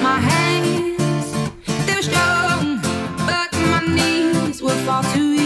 My hands, they strong, but my knees fall to you.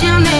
down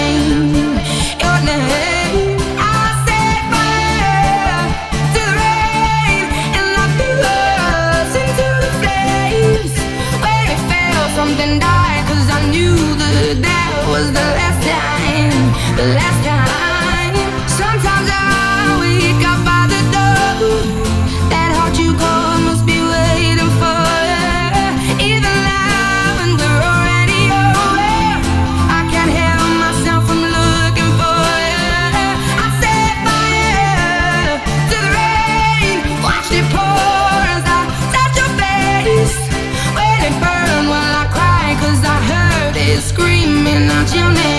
pasiones.